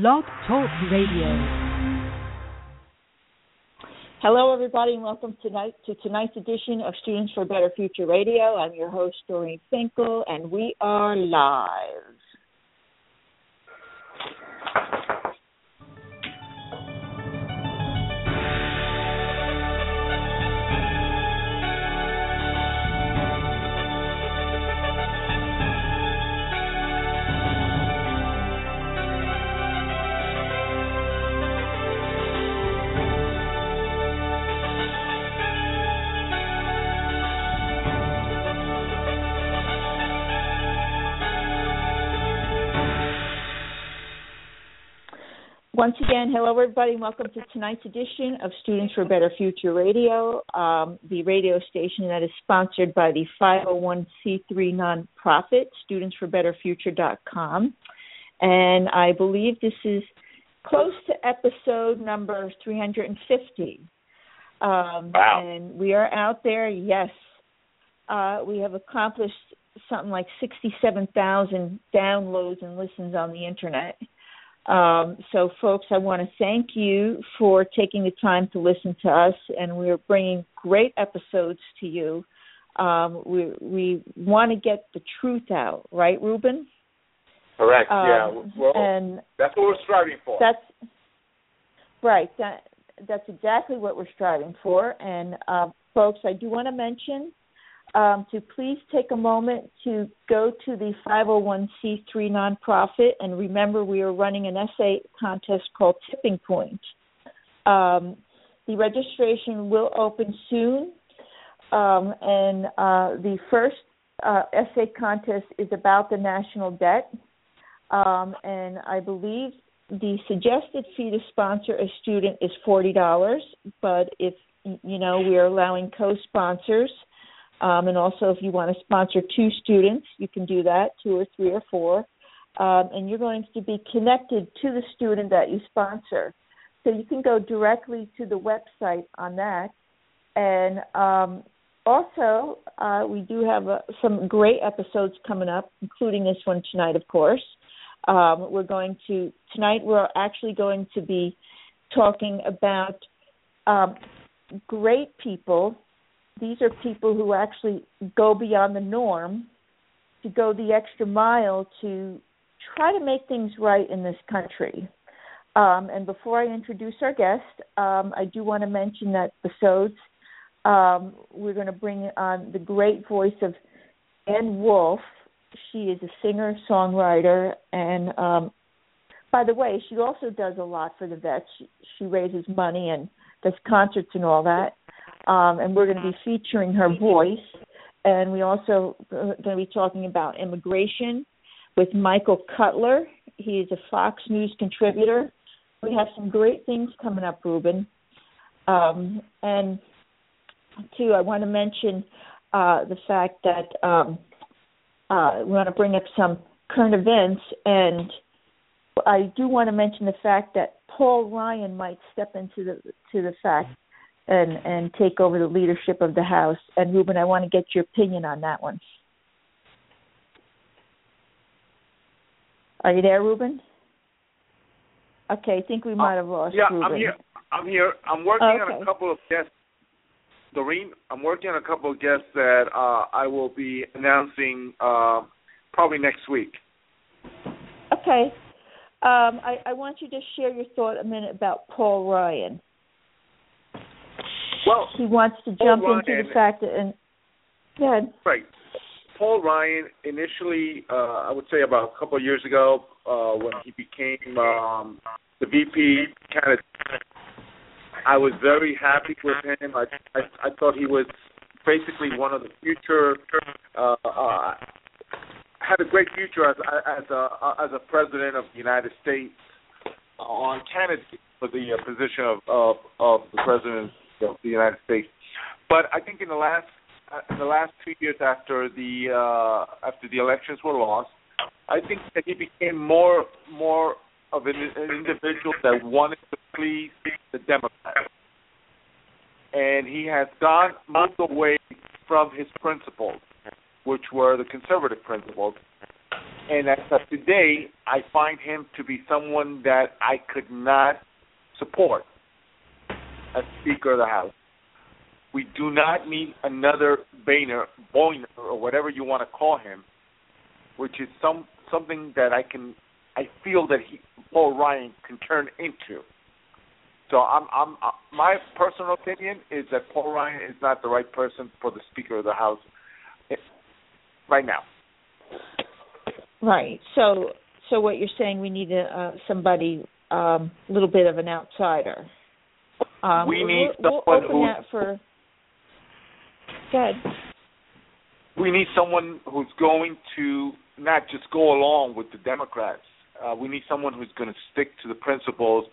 Blog Talk Radio. Hello, everybody, and welcome tonight to tonight's edition of Students for a Better Future Radio. I'm your host, Doreen Finkel, and we are live. Once again, hello everybody, and welcome to tonight's edition of Students for a Better Future Radio, um, the radio station that is sponsored by the 501c3 nonprofit, studentsforbetterfuture.com. And I believe this is close to episode number 350. Um, wow. And we are out there, yes. Uh, we have accomplished something like 67,000 downloads and listens on the internet. Um, so, folks, I want to thank you for taking the time to listen to us, and we're bringing great episodes to you. Um, we we want to get the truth out, right, Ruben? Correct. Um, yeah. Well, and that's what we're striving for. That's right. That that's exactly what we're striving for. And uh, folks, I do want to mention um, to please take a moment to go to the 501c3 nonprofit and remember we are running an essay contest called Tipping Point. Um, the registration will open soon, um, and uh, the first uh, essay contest is about the national debt, um, and I believe the suggested fee to sponsor a student is forty dollars, but if you know we are allowing co-sponsors. Um, and also, if you want to sponsor two students, you can do that, two or three or four. Um, and you're going to be connected to the student that you sponsor. So you can go directly to the website on that. And um, also, uh, we do have uh, some great episodes coming up, including this one tonight, of course. Um, we're going to, tonight, we're actually going to be talking about um, great people these are people who actually go beyond the norm to go the extra mile to try to make things right in this country. Um, and before I introduce our guest, um, I do want to mention that episodes um, we're going to bring on the great voice of Ann Wolf. She is a singer, songwriter, and um, by the way, she also does a lot for the vets. She, she raises money and does concerts and all that um, and we're going to be featuring her voice. And we also are going to be talking about immigration with Michael Cutler. He is a Fox News contributor. We have some great things coming up, Ruben. Um, and two, I want to mention uh, the fact that um, uh, we want to bring up some current events, and I do want to mention the fact that Paul Ryan might step into the to the fact and and take over the leadership of the House. And Ruben, I want to get your opinion on that one. Are you there, Ruben? Okay, I think we might have lost yeah, Ruben. I'm here. I'm here. I'm working okay. on a couple of guests. Doreen, I'm working on a couple of guests that uh, I will be announcing uh, probably next week. Okay. Um, I, I want you to share your thought a minute about Paul Ryan. Well, he wants to Paul jump Ryan, into the fact that, and go ahead. Right. Paul Ryan initially, uh, I would say about a couple of years ago, uh, when he became um, the VP candidate, I was very happy with him. I, I I thought he was basically one of the future. Uh, uh, had a great future as as a as a president of the United States on candidacy for the uh, position of, of of the president the United States. But I think in the last uh, in the last two years after the uh, after the elections were lost, I think that he became more more of an, an individual that wanted to please the Democrats, and he has gone moved away from his principles, which were the conservative principles, And as of today, I find him to be someone that I could not support as Speaker of the House. We do not need another Boehner, Boehner, or whatever you want to call him, which is some something that I can, I feel that he, Paul Ryan can turn into. So I'm, I'm, uh, my personal opinion is that Paul Ryan is not the right person for the Speaker of the House eh, right now. Right. So, so what you're saying, we need a, uh, somebody a um, little bit of an outsider. Um, we need we'll, someone we'll open who. that for. Good. We need someone who's going to not just go along with the Democrats. Uh, we need someone who's going to stick to the principles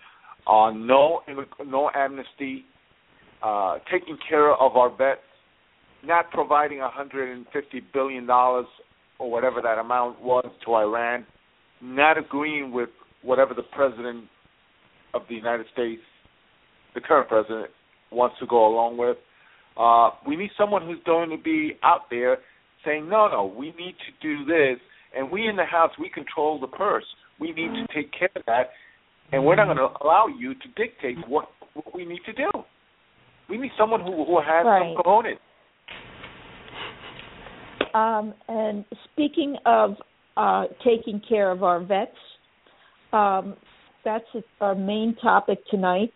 on no no amnesty, uh, taking care of our vets, not providing 150 billion dollars or whatever that amount was to Iran, not agreeing with whatever the president of the United States, the current president, wants to go along with. Uh, we need someone who's going to be out there saying, no, no, we need to do this, and we in the House, we control the purse. We need to take care of that, and we're not going to allow you to dictate what, what we need to do. We need someone who who has right. some cojones. Um, and speaking of uh, taking care of our vets, um, that's our main topic tonight.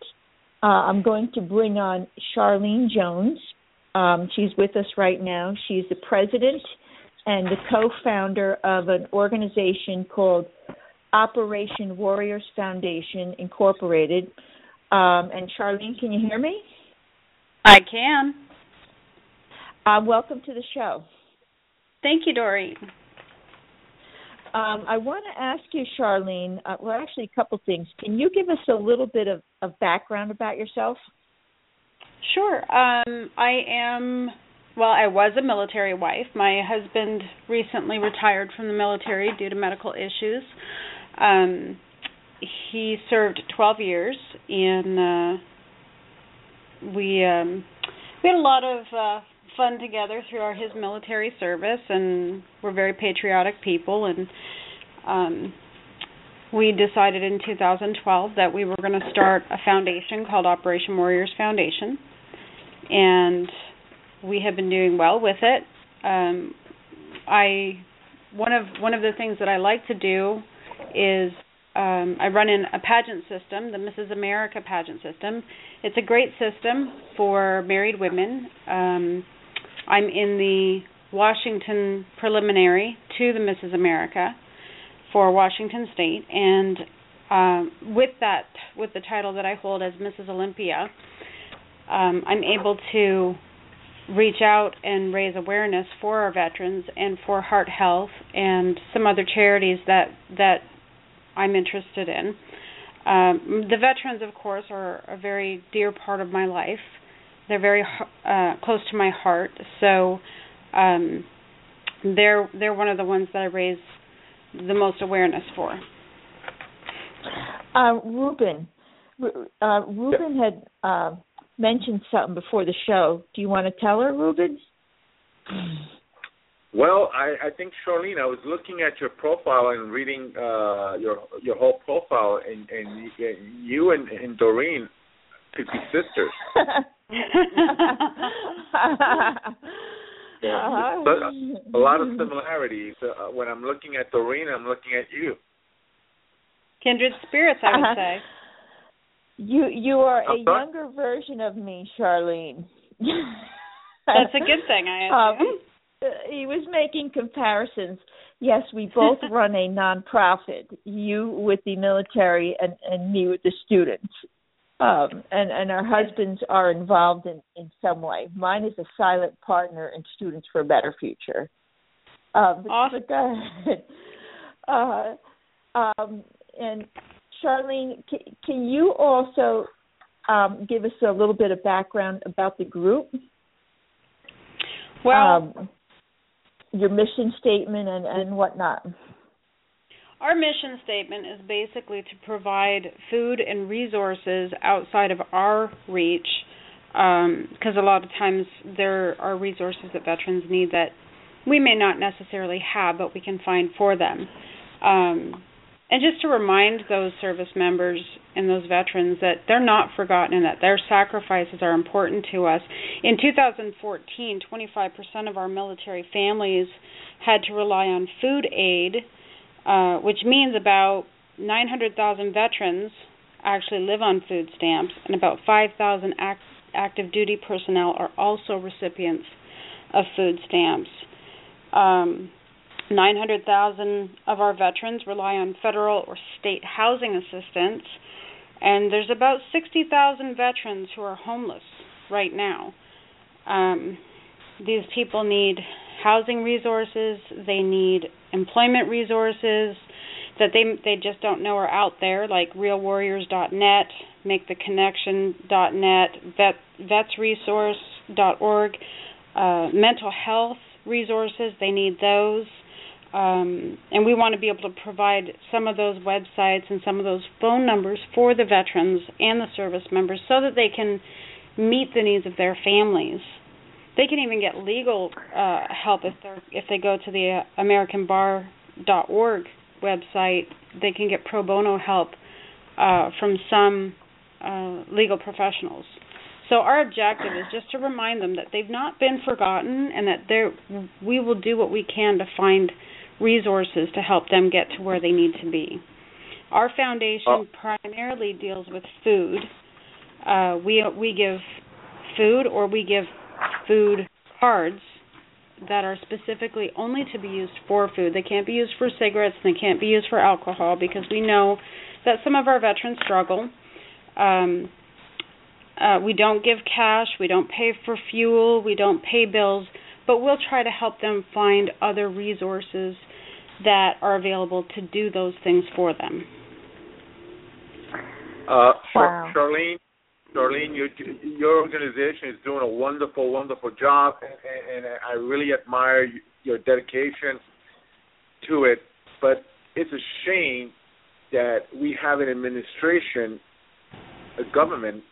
Uh, I'm going to bring on Charlene Jones. Um, she's with us right now. She's the president and the co-founder of an organization called Operation Warriors Foundation Incorporated. Um, and Charlene, can you hear me? I can. Uh, welcome to the show. Thank you, Doreen. Um, I want to ask you, Charlene. Uh, well, actually, a couple things. Can you give us a little bit of, of background about yourself? Sure. Um, I am. Well, I was a military wife. My husband recently retired from the military due to medical issues. Um, he served 12 years, and uh, we um, we had a lot of uh, fun together through our his military service, and we're very patriotic people. And um, we decided in 2012 that we were going to start a foundation called Operation Warriors Foundation, and we have been doing well with it. Um, I one of one of the things that I like to do is um, I run in a pageant system, the Mrs. America pageant system. It's a great system for married women. Um, I'm in the Washington preliminary to the Mrs. America for Washington State, and um, with that, with the title that I hold as Mrs. Olympia, um, I'm able to reach out and raise awareness for our veterans and for heart health and some other charities that that I'm interested in. Um, the veterans, of course, are a very dear part of my life they're very uh, close to my heart. So um, they're they're one of the ones that I raise the most awareness for. Uh, Ruben, uh, Ruben had uh, mentioned something before the show. Do you want to tell her, Ruben? Well, I, I think Charlene, I was looking at your profile and reading uh, your your whole profile, and, and you and, and Doreen could be sisters. yeah, but a, a lot of similarities. Uh, when I'm looking at Doreen, I'm looking at you. Kindred spirits, I would uh-huh. say. You you are a younger version of me, Charlene. That's a good thing, I um, assume. Um, he was making comparisons. Yes, we both run a nonprofit. You with the military, and and me with the students um, and and our husbands are involved in in some way. Mine is a silent partner in Students for a Better Future. Um, but, awesome. but go ahead. Uh, um, and Charlene, can, can you also um, give us a little bit of background about the group? Well, um, your mission statement and and whatnot. Our mission statement is basically to provide food and resources outside of our reach, because um, a lot of times there are resources that veterans need that we may not necessarily have, but we can find for them. Um, and just to remind those service members and those veterans that they're not forgotten and that their sacrifices are important to us. In 2014, 25% of our military families had to rely on food aid, uh, which means about 900,000 veterans actually live on food stamps, and about 5,000 act- active duty personnel are also recipients of food stamps. Um, 900,000 of our veterans rely on federal or state housing assistance, and there's about 60,000 veterans who are homeless right now. Um, these people need housing resources, they need employment resources that they they just don't know are out there, like RealWarriors.net, MakeTheConnection.net, Vet, VetsResource.org, uh, mental health resources. They need those. Um, and we want to be able to provide some of those websites and some of those phone numbers for the veterans and the service members so that they can meet the needs of their families. They can even get legal uh, help if they if they go to the uh, AmericanBar.org website. They can get pro bono help uh, from some uh, legal professionals. So our objective is just to remind them that they've not been forgotten and that we will do what we can to find resources to help them get to where they need to be. Our foundation oh. primarily deals with food. Uh, we we give food or we give food cards that are specifically only to be used for food. They can't be used for cigarettes. and They can't be used for alcohol because we know that some of our veterans struggle. Um, uh, we don't give cash. We don't pay for fuel. We don't pay bills. But we'll try to help them find other resources that are available to do those things for them. Uh, wow. Charlene, Charlene, your your organization is doing a wonderful, wonderful job, and, and I really admire your dedication to it. But it's a shame that we have an administration, a government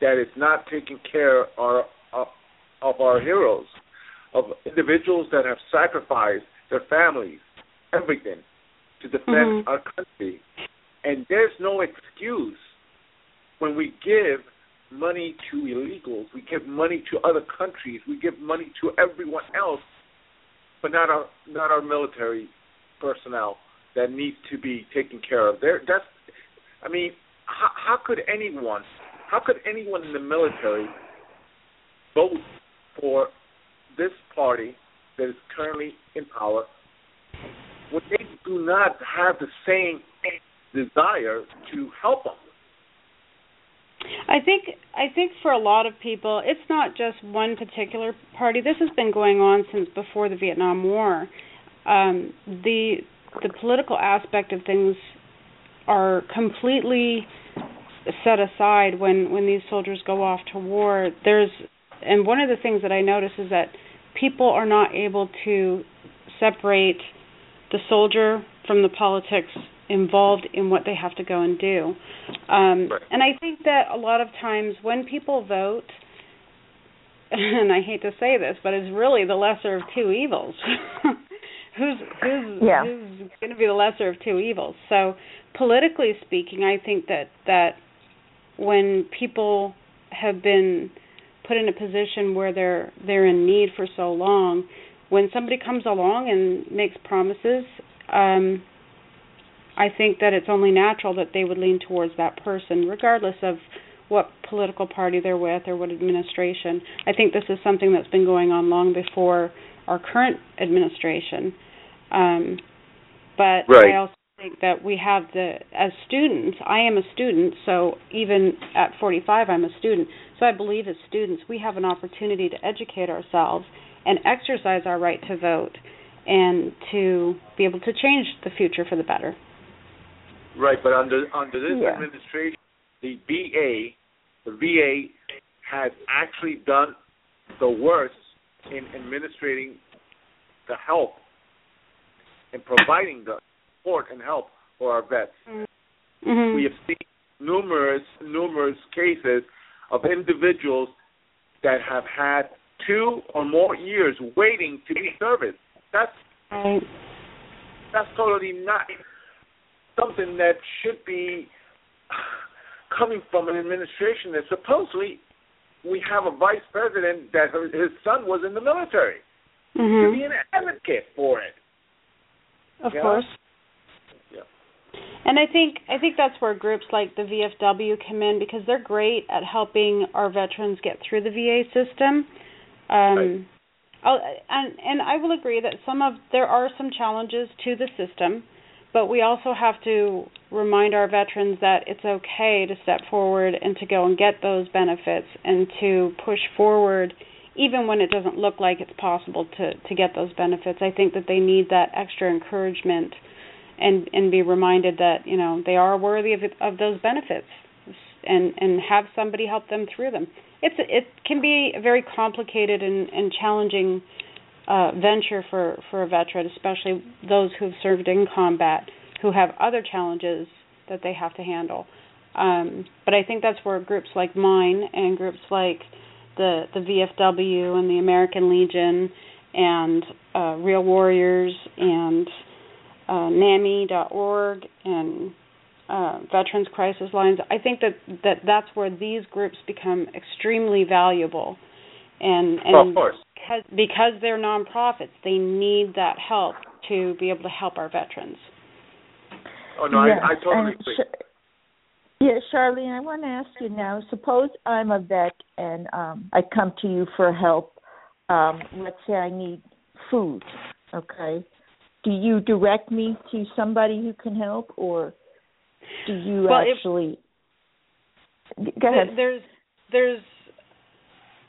that is not taking care of our, of our heroes, of individuals that have sacrificed their families, everything to defend mm-hmm. our country. And there's no excuse when we give money to illegals, we give money to other countries, we give money to everyone else, but not our not our military personnel that need to be taken care of. There, that's, I mean, how, how could anyone, how could anyone in the military vote for this party that is currently in power when they do not have the same desire to help them? I think I think for a lot of people, it's not just one particular party. This has been going on since before the Vietnam War. Um, the the political aspect of things are completely set aside when when these soldiers go off to war. There's and one of the things that I notice is that people are not able to separate the soldier from the politics involved in what they have to go and do. Um, right. And I think that a lot of times when people vote, and I hate to say this, but it's really the lesser of two evils. who's who's yeah. who's going to be the lesser of two evils? So politically speaking, I think that that when people have been put in a position where they're they're in need for so long, when somebody comes along and makes promises, um, I think that it's only natural that they would lean towards that person, regardless of what political party they're with or what administration. I think this is something that's been going on long before our current administration. Um, but right. I also think that we have the as students. I am a student, so even at 45, I'm a student. So I believe as students, we have an opportunity to educate ourselves and exercise our right to vote and to be able to change the future for the better. Right, but under under this yeah. administration, the VA, the VA has actually done the worst in administrating the help and providing the support and help for our vets. Mm-hmm. We have seen numerous numerous cases of individuals that have had two or more years waiting to be serviced That's right. that's totally not something that should be coming from an administration that supposedly we have a vice president that his son was in the military mm-hmm. to be an advocate for it. Of course. Yeah. And I think I think that's where groups like the VFW come in because they're great at helping our veterans get through the VA system. Um, right. I'll, and and I will agree that some of there are some challenges to the system, but we also have to remind our veterans that it's okay to step forward and to go and get those benefits and to push forward even when it doesn't look like it's possible to to get those benefits. I think that they need that extra encouragement and and be reminded that you know they are worthy of of those benefits and and have somebody help them through them. It's it can be a very complicated and and challenging uh, venture for for a veteran, especially those who've served in combat, who have other challenges that they have to handle. Um, but I think that's where groups like mine and groups like the the VFW and the American Legion and uh, Real Warriors and uh, NAMI.org and uh, Veterans Crisis Lines. I think that, that that's where these groups become extremely valuable, and and well, because because they're nonprofits, they need that help to be able to help our veterans. Oh no, yes, I, I totally agree. Sh- yeah, Charlene, I want to ask you now. Suppose I'm a vet and um, I come to you for help. Um, let's say I need food. Okay, do you direct me to somebody who can help, or do you well, actually? If, go ahead. There's, there's,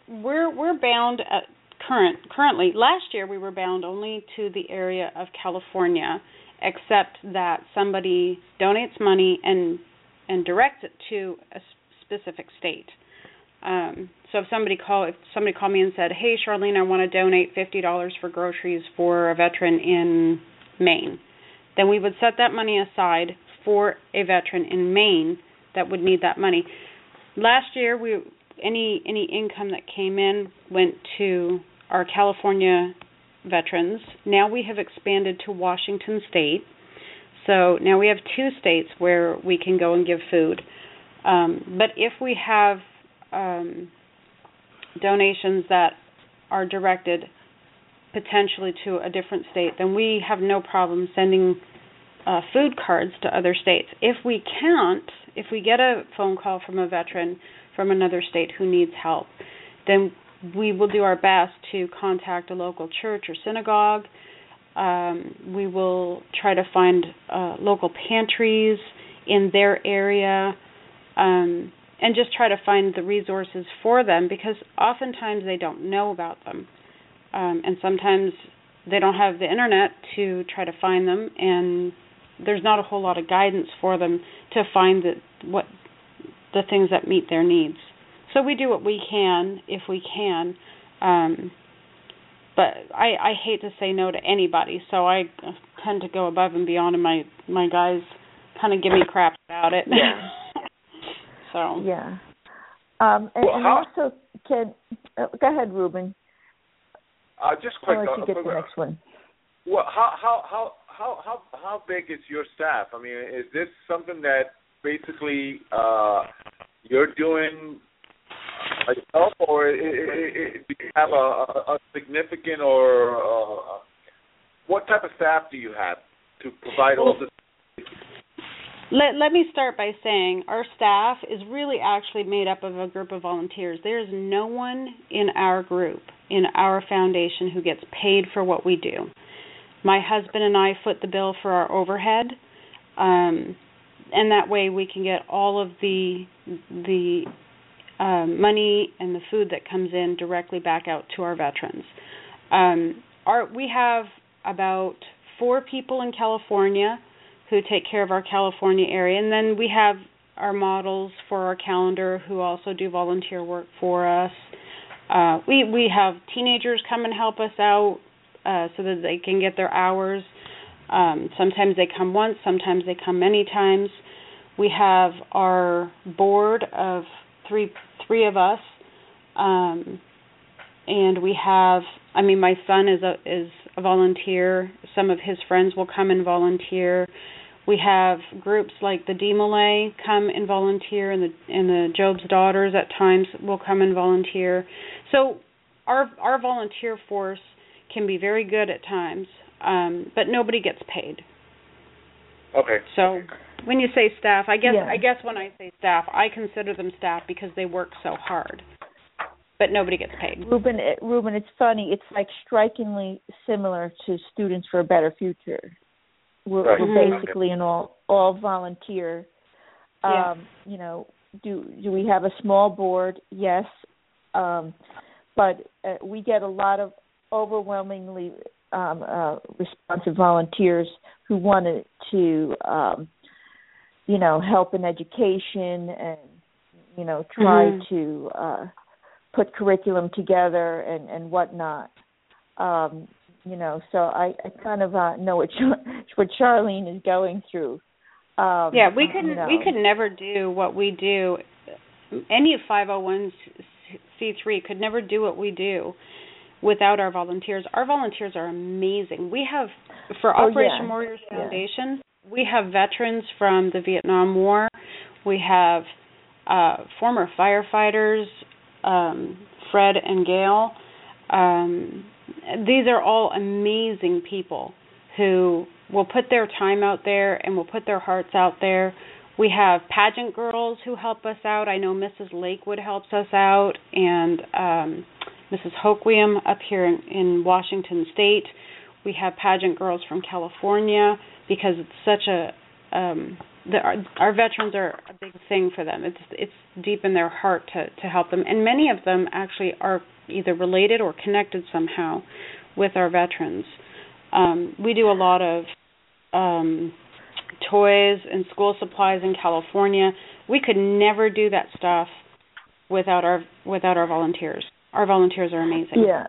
we're we're bound at current currently. Last year we were bound only to the area of California, except that somebody donates money and and directs it to a specific state. Um, so if somebody call if somebody called me and said, "Hey, Charlene, I want to donate fifty dollars for groceries for a veteran in Maine," then we would set that money aside for a veteran in Maine that would need that money. Last year, we any any income that came in went to our California veterans. Now we have expanded to Washington State. So now we have two states where we can go and give food. Um, but if we have um, donations that are directed potentially to a different state, then we have no problem sending uh, food cards to other states. If we can't, if we get a phone call from a veteran from another state who needs help, then we will do our best to contact a local church or synagogue. Um, we will try to find uh, local pantries in their area. Um, and just try to find the resources for them because oftentimes they don't know about them. Um, and sometimes they don't have the internet to try to find them and there's not a whole lot of guidance for them to find the what the things that meet their needs. So we do what we can if we can. Um, but I, I hate to say no to anybody, so I tend to go above and beyond, and my my guys kind of give me crap about it. Yeah. So yeah, um, and, well, and how, also can uh, go ahead, Ruben. Uh, just quick. I'll let uh, you get uh, the next one. Well, how how how how how how big is your staff? I mean, is this something that basically uh, you're doing yourself, or it, it, it, do you have a, a significant or uh, what type of staff do you have to provide all this let, let me start by saying our staff is really actually made up of a group of volunteers. There's no one in our group, in our foundation, who gets paid for what we do. My husband and I foot the bill for our overhead, um, and that way we can get all of the the um, money and the food that comes in directly back out to our veterans. Um, our, we have about four people in California who take care of our California area. And then we have our models for our calendar who also do volunteer work for us. Uh, we we have teenagers come and help us out uh, so that they can get their hours. Um, sometimes they come once, sometimes they come many times. We have our board of three three of us, um, and we have. I mean, my son is a is a volunteer. Some of his friends will come and volunteer. We have groups like the DeMolay come and volunteer, and the and the Job's Daughters at times will come and volunteer. So our our volunteer force can be very good at times, um, but nobody gets paid. Okay. So when you say staff, I guess Yeah. I guess when I say staff, I consider them staff because they work so hard, but nobody gets paid. Ruben, it, Ruben, it's funny. It's like strikingly similar to Students for a Better Future. We're, Right. we're Mhm. basically an all all volunteer. Yeah. Um, You know, do do we have a small board? Yes, um, but uh, we get a lot of overwhelmingly um, uh, responsive volunteers who wanted to, um, you know, help in education and you know try Mhm. to uh, put curriculum together and and whatnot. Um, you know, so I, I kind of uh, know what Char- what Charlene is going through. Um, Yeah, we could you know. we could never do what we do. Any of 501c3 could never do what we do without our volunteers. Our volunteers are amazing. We have for Oh, Operation yeah. Warriors Yeah. Foundation, we have veterans from the Vietnam War. We have uh, former firefighters, um, Fred and Gail. Um, these are all amazing people who will put their time out there and will put their hearts out there. We have pageant girls who help us out. I know Mrs. Lakewood helps us out, and um, Mrs. Hoquiam up here in, in Washington State. We have pageant girls from California because it's such a um, the, our, our veterans are a big thing for them. It's it's deep in their heart to to help them, and many of them actually are either related or connected somehow with our veterans. Um, we do a lot of um, toys and school supplies in California. We could never do that stuff without our without our volunteers. Our volunteers are amazing. Yeah.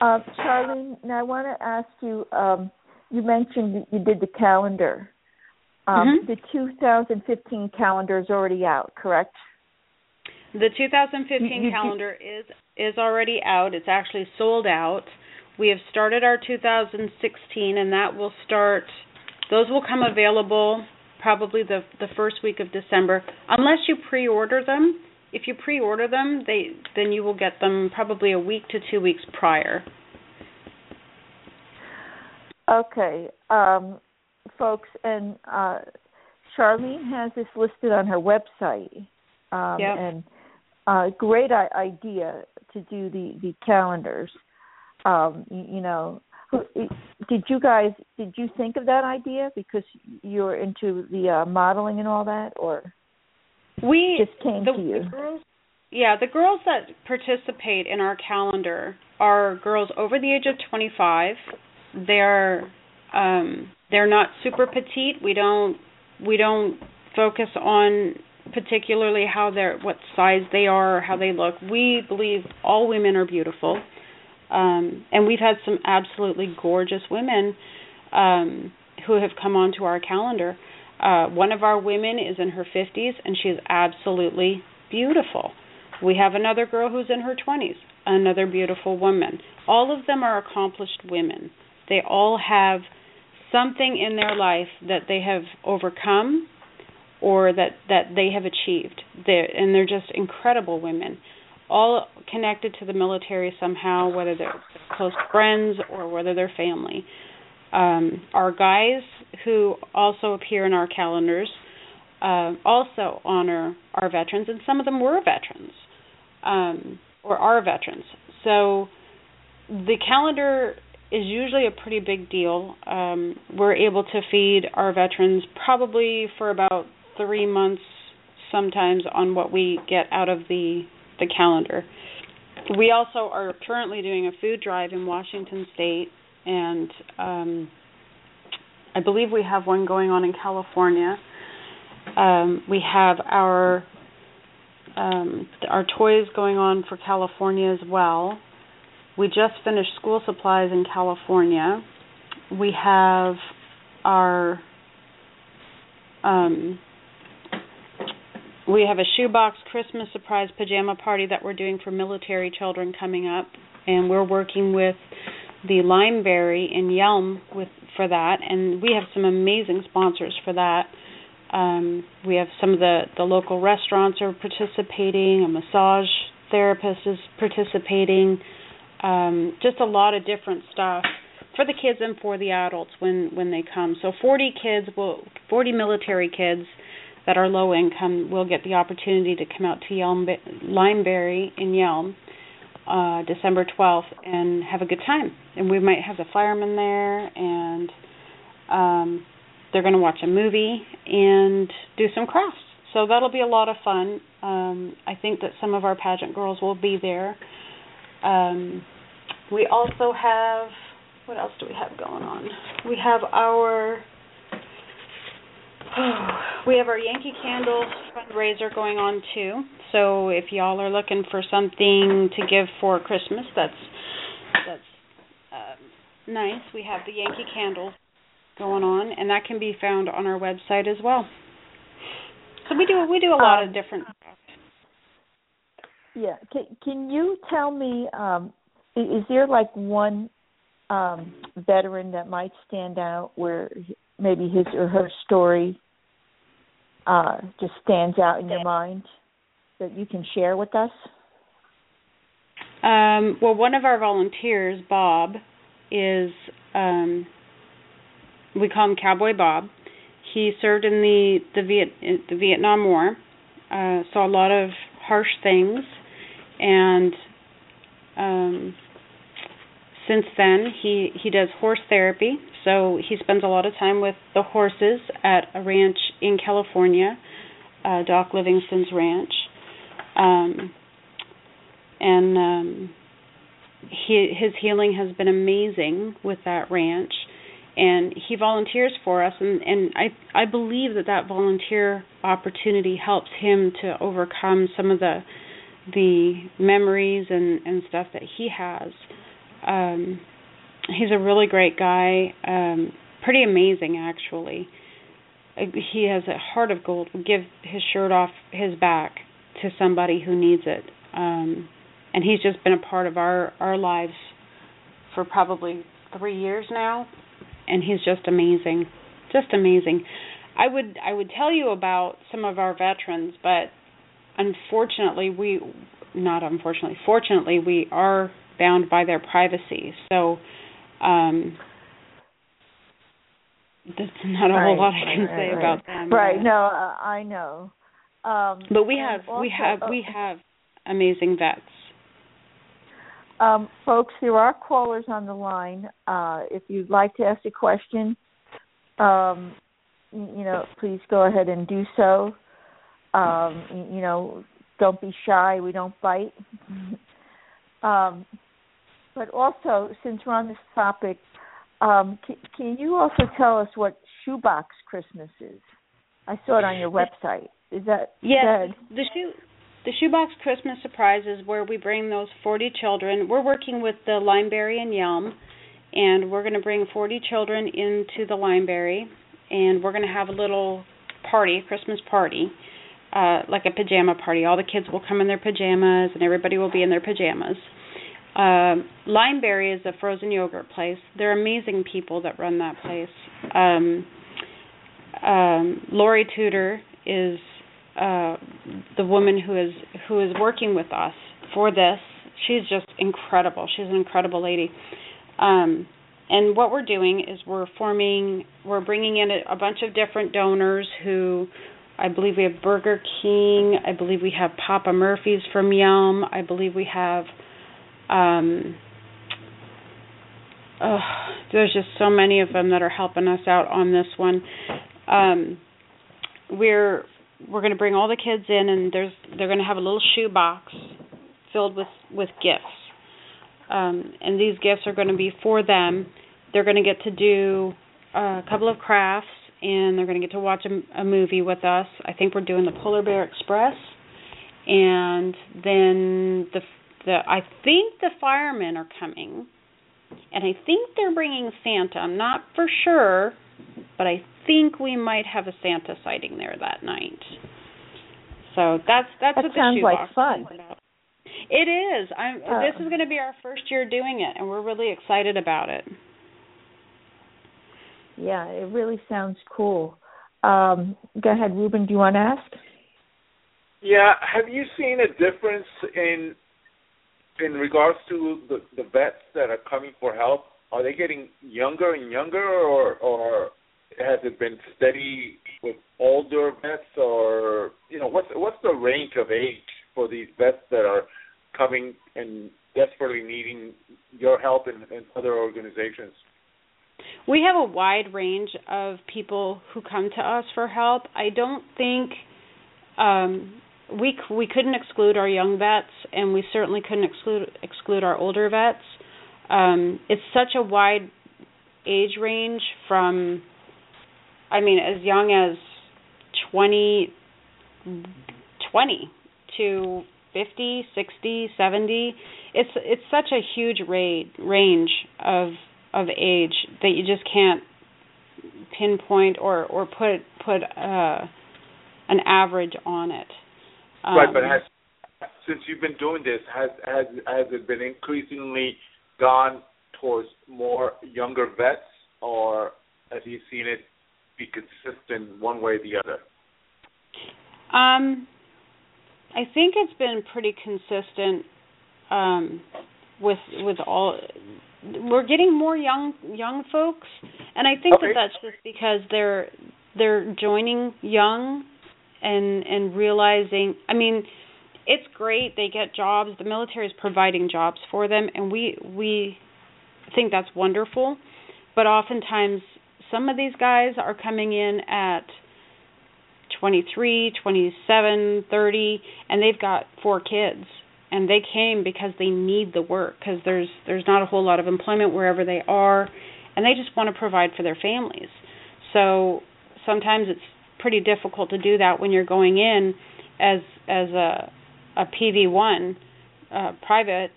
Um, Charlene, now I want to ask you. Um, you mentioned you- you did the calendar. Um, Mhm. The 2015 calendar is already out, correct? The 2015 You- you- calendar is is already out. It's actually sold out. We have started our 2016, and that will start. Those will come available probably the the first week of December, unless you pre-order them. If you pre-order them, they then you will get them probably a week to two weeks prior. Okay, um, folks, and uh, Charlene has this listed on her website. Um, Yep. And uh, great idea to do the the calendars. Um, you, you know, did you guys did you think of that idea because you're into the uh, modeling and all that, or We just came the, to you? the girls yeah the girls that participate in our calendar are girls over the age of 25 they're um they're not super petite. We don't we don't focus on particularly how they're what size they are or how they look. We believe all women are beautiful. Um and we've had some absolutely gorgeous women um who have come onto our calendar uh, one of our women is in her 50s and she is absolutely beautiful. We have another girl who's in her 20s, another beautiful woman. All of them are accomplished women. They all have something in their life that they have overcome or that that they have achieved. They're, and they're just incredible women. All connected to the military somehow, whether they're close friends or whether they're family um, our guys who also appear in our calendars uh, also honor our veterans, and some of them were veterans um, or are veterans. So the calendar is usually a pretty big deal. Um, we're able to feed our veterans probably for about three months, sometimes on what we get out of the the calendar. We also are currently doing a food drive in Washington State and um, I believe we have one going on in California. Um, we have our um, our toys going on for California as well. We just finished school supplies in California. We have our um, we have a shoebox Christmas surprise pajama party that we're doing for military children coming up, and we're working with the Limeberry in Yelm with for that, and we have some amazing sponsors for that. Um, we have some of the the local restaurants are participating. A massage therapist is participating. Um, just a lot of different stuff for the kids and for the adults when when they come. So 40 kids will 40 military kids that are low income will get the opportunity to come out to Yelm Limeberry in Yelm uh December 12th and have a good time. And we might have the firemen there and um they're going to watch a movie and do some crafts. So that'll be a lot of fun. Um I think that some of our pageant girls will be there. Um we also have what else do we have going on? We have our we have our Yankee Candle fundraiser going on too. So if y'all are looking for something to give for Christmas, that's that's uh, nice. We have the Yankee Candle going on, and that can be found on our website as well. So we do we do a lot um, of different stuff. Yeah, can can you tell me? Um, is there like one um, veteran that might stand out where maybe his or her story uh, just stands out in your mind that you can share with us? Um, well, one of our volunteers, Bob, is um, we call him Cowboy Bob. He served in the the, Viet, the Vietnam War, uh, saw a lot of harsh things, and um, since then he he does horse therapy so he spends a lot of time with the horses at a ranch in california uh doc livingston's ranch. Um and um he his healing has been amazing with that ranch. And he volunteers for us and and i i believe that that volunteer opportunity helps him to overcome some of the the memories and and stuff that he has. Um he's a really great guy um pretty amazing actually. Uh, he has a heart of gold. Would give his shirt off his back to somebody who needs it. Um and he's just been a part of our our lives for probably 3 years now and he's just amazing. Just amazing. I would i would tell you about some of our veterans but unfortunately we not unfortunately fortunately we are bound by their privacy. So um there's not a right, whole lot I can right, say right. about them. Right. No, uh, I know. Um, but we have also, we have uh, we have amazing vets. Um, folks, there are callers on the line. Uh, if you'd like to ask a question, um, you know, please go ahead and do so. Um, you know, don't be shy. We don't bite. but also, since we're on this topic, um, can, can, you also tell us what shoebox Christmas is? I saw it on your website. Is that yes? The shoe the shoebox Christmas surprise is where we bring those 40 children. We're working with the Limeberry and Yelm, and we're going to bring 40 children into the Limeberry, and we're going to have a little party, a Christmas party, uh, like a pajama party. All the kids will come in their pajamas, and everybody will be in their pajamas. Um, Limeberry is a frozen yogurt place. They're amazing people that run that place. Um, um, Lori Tudor is uh, the woman who is who is working with us for this. She's just incredible. She's an incredible lady. Um, and what we're doing is we're forming, we're bringing in a, a bunch of different donors who I believe we have Burger King. I believe we have Papa Murphy's from Yelm. I believe we have um oh, there's just so many of them that are helping us out on this one. Um we're we're going to bring all the kids in and there's they're going to have a little shoe box filled with with gifts. Um and these gifts are going to be for them. They're going to get to do a couple of crafts and they're going to get to watch a, a movie with us. I think we're doing the Polar Bear Express and then the the I think the firemen are coming, and I think they're bringing Santa. I'm not for sure, but I think we might have a Santa sighting there that night. So that's that's that what sounds the like fun. It is. I'm. Uh, this is going to be our first year doing it, and we're really excited about it. Yeah, it really sounds cool. Um, go ahead, Ruben. Do you want to ask? Yeah. Have you seen a difference in in regards to the the vets that are coming for help? Are they getting younger and younger, or or has it been steady with older vets, or you know, what's what's the range of age for these vets that are coming and desperately needing your help and, and other organizations? We have a wide range of people who come to us for help. I don't think um, we we couldn't exclude our young vets, and we certainly couldn't exclude exclude our older vets. Um, it's such a wide age range from, I mean, as young as 20, 20 to 50, 60, 70. It's it's such a huge ra- range of of age that you just can't pinpoint or or put put uh, an average on it. Um, right, but um, has since you've been doing this, has has has it been increasingly gone towards more younger vets, or have you seen it be consistent one way or the other? Um, I think it's been pretty consistent um, with with all. We're getting more young young folks, and I think okay. that that's just because they're they're joining young and and realizing. I mean, it's great they get jobs. The military is providing jobs for them, and we we think that's wonderful. But oftentimes, some of these guys are coming in at 23, 27, 30, and they've got four kids. And they came because they need the work because there's there's not a whole lot of employment wherever they are, and they just want to provide for their families. So sometimes it's pretty difficult to do that when you're going in as as a a PV one uh, private,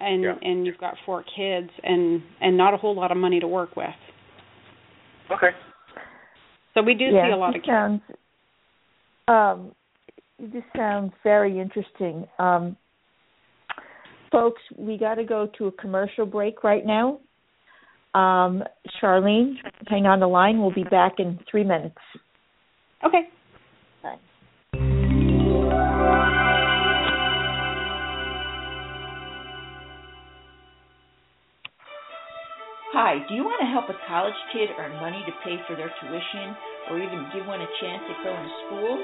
and yeah. and you've got four kids and and not a whole lot of money to work with. Okay. So we do yeah, see a lot of sounds um, this sounds very interesting. Um, folks, we got to go to a commercial break right now. Um, Charlene, hang on the line. We'll be back in three minutes. Okay. Bye. Hi, do you want to help a college kid earn money to pay for their tuition or even give one a chance at going to school?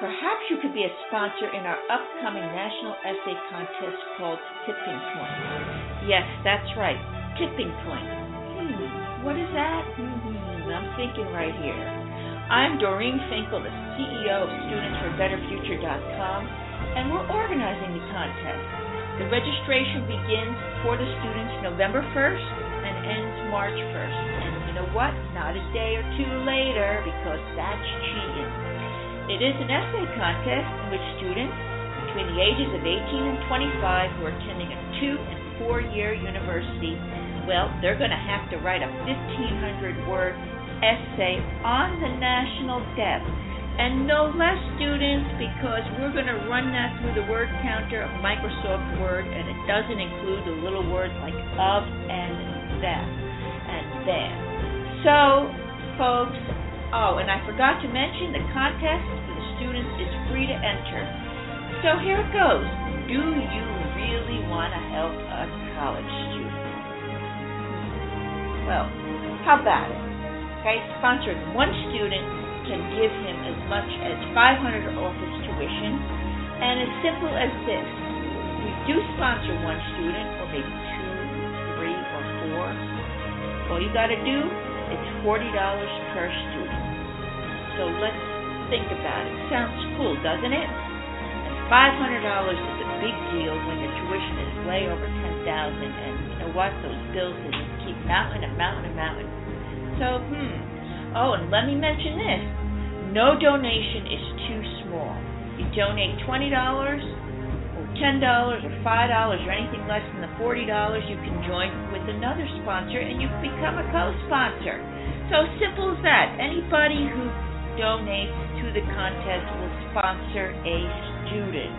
Perhaps you could be a sponsor in our upcoming national essay contest called Tipping Point. Yes, that's right, Tipping Point. Hmm, what is that? Hmm, I'm thinking right here. I'm Doreen Finkel, the CEO of StudentsForBetterFuture.com, and we're organizing the contest. The registration begins for the students November 1st and ends March 1st. And you know what? Not a day or two later because that's cheating. It is an essay contest in which students between the ages of 18 and 25 who are attending a two and four year university, well, they're going to have to write a 1,500 word essay on the national debt and no less students because we're going to run that through the word counter of Microsoft Word and it doesn't include the little words like of and that and then. So, folks, oh, and I forgot to mention the contest for the students is free to enter. So here it goes. Do you really want to help a college student? Well, how about it? Okay, sponsoring one student can give him as much as 500 off his tuition, and as simple as this, we do sponsor one student, or maybe two, three, or four. all you got to do is $40 per student. So let's think about it. Sounds cool, doesn't it? And $500 is a big deal when your tuition is way over 10000 and you know what? Those bills just keep mounting and mounting and mounting. So, hmm. Oh, and let me mention this. No donation is too small. You donate $20, or ten dollars or five dollars or anything less than the forty dollars, you can join with another sponsor and you become a co-sponsor. So simple as that. Anybody who donates to the contest will sponsor a student.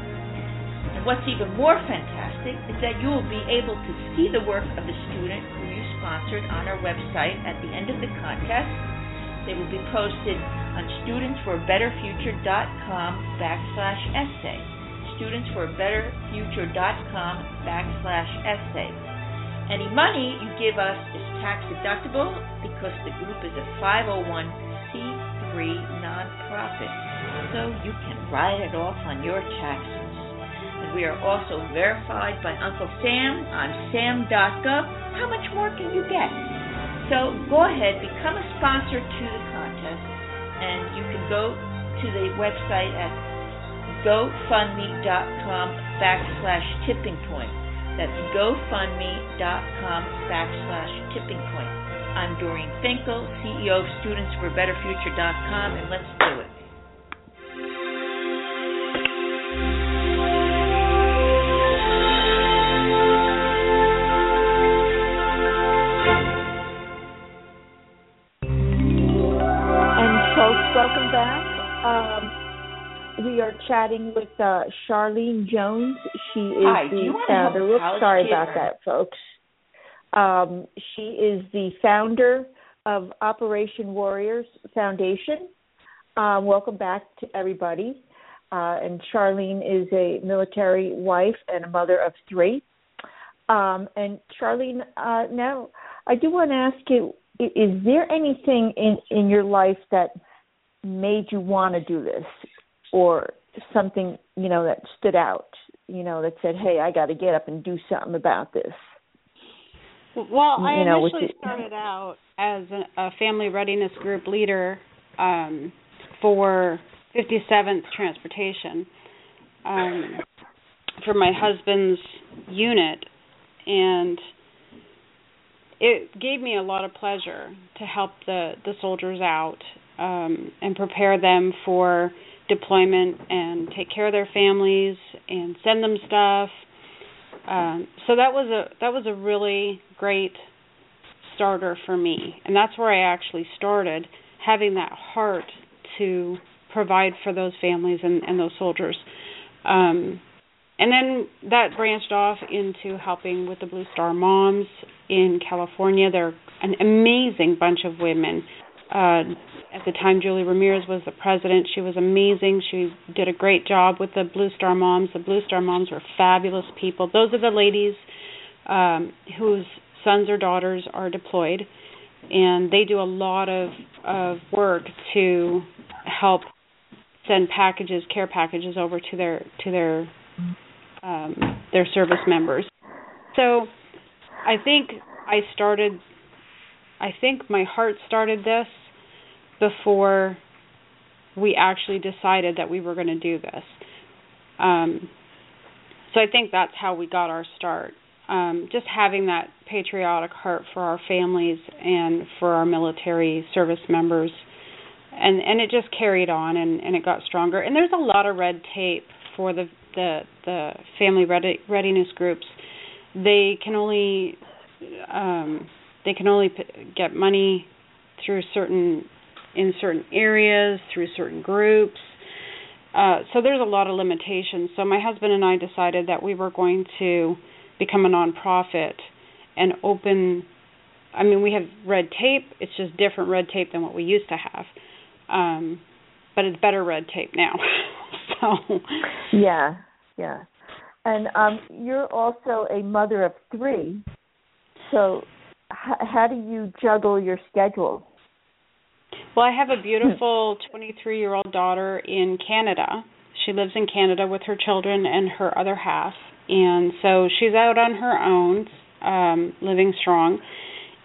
And what's even more fantastic is that you will be able to see the work of the student who you sponsored on our website at the end of the contest. They will be posted on studentsforabetterfuture.com backslash essay. Studentsforabetterfuture.com backslash essay. Any money you give us is tax deductible because the group is a 501c3 nonprofit, so you can write it off on your taxes. And we are also verified by Uncle Sam on sam.gov. How much more can you get? So go ahead, become a sponsor to the contest, and you can go to the website at gofundme.com backslash tipping point. That's gofundme.com backslash tipping point. I'm Doreen Finkel, CEO of StudentsForBetterFuture.com, and let's do it. Um, we are chatting with uh, Charlene Jones. She is Hi, do the you wanna help founder. sorry about that, folks. Um, she is the founder of Operation Warriors Foundation. Um, welcome back to everybody. Uh, and Charlene is a military wife and a mother of three. Um, and Charlene, uh, now I do want to ask you: Is there anything in in your life that made you want to do this, or something you know that stood out? You know, that said, "Hey, I got to get up and do something about this." Well, I You know, initially started out as a, a family readiness group leader um, for 57th Transportation um, for my husband's unit, and it gave me a lot of pleasure to help the the soldiers out um, and prepare them for deployment and take care of their families and send them stuff. Um, so that was a that was a really great starter for me, and that's where I actually started having that heart to provide for those families and, and those soldiers. Um, and then that branched off into helping with the Blue Star Moms in California. They're an amazing bunch of women. Uh, at the time, Julie Ramirez was the president. She was amazing. She did a great job with the Blue Star Moms. The Blue Star Moms were fabulous people. Those are the ladies um, whose sons or daughters are deployed, and they do a lot of of work to help send packages, care packages over to their to their um, their service members. So I think I started. I think my heart started this before we actually decided that we were going to do this. Um, so I think that's how we got our start. Um, just having that patriotic heart for our families and for our military service members, and and it just carried on and and it got stronger. And there's a lot of red tape for the the the family ready, readiness groups. They can only um, they can only p- get money through certain in certain areas through certain groups. Uh, so there's a lot of limitations. So my husband and I decided that we were going to become a nonprofit and open. I mean, we have red tape. It's just different red tape than what we used to have, um, but it's better red tape now. so Yeah, yeah. And um, you're also a mother of three. So, h- how do you juggle your schedule? Well, I have a beautiful 23 year old daughter in Canada. She lives in Canada with her children and her other half. And so she's out on her own, um, living strong.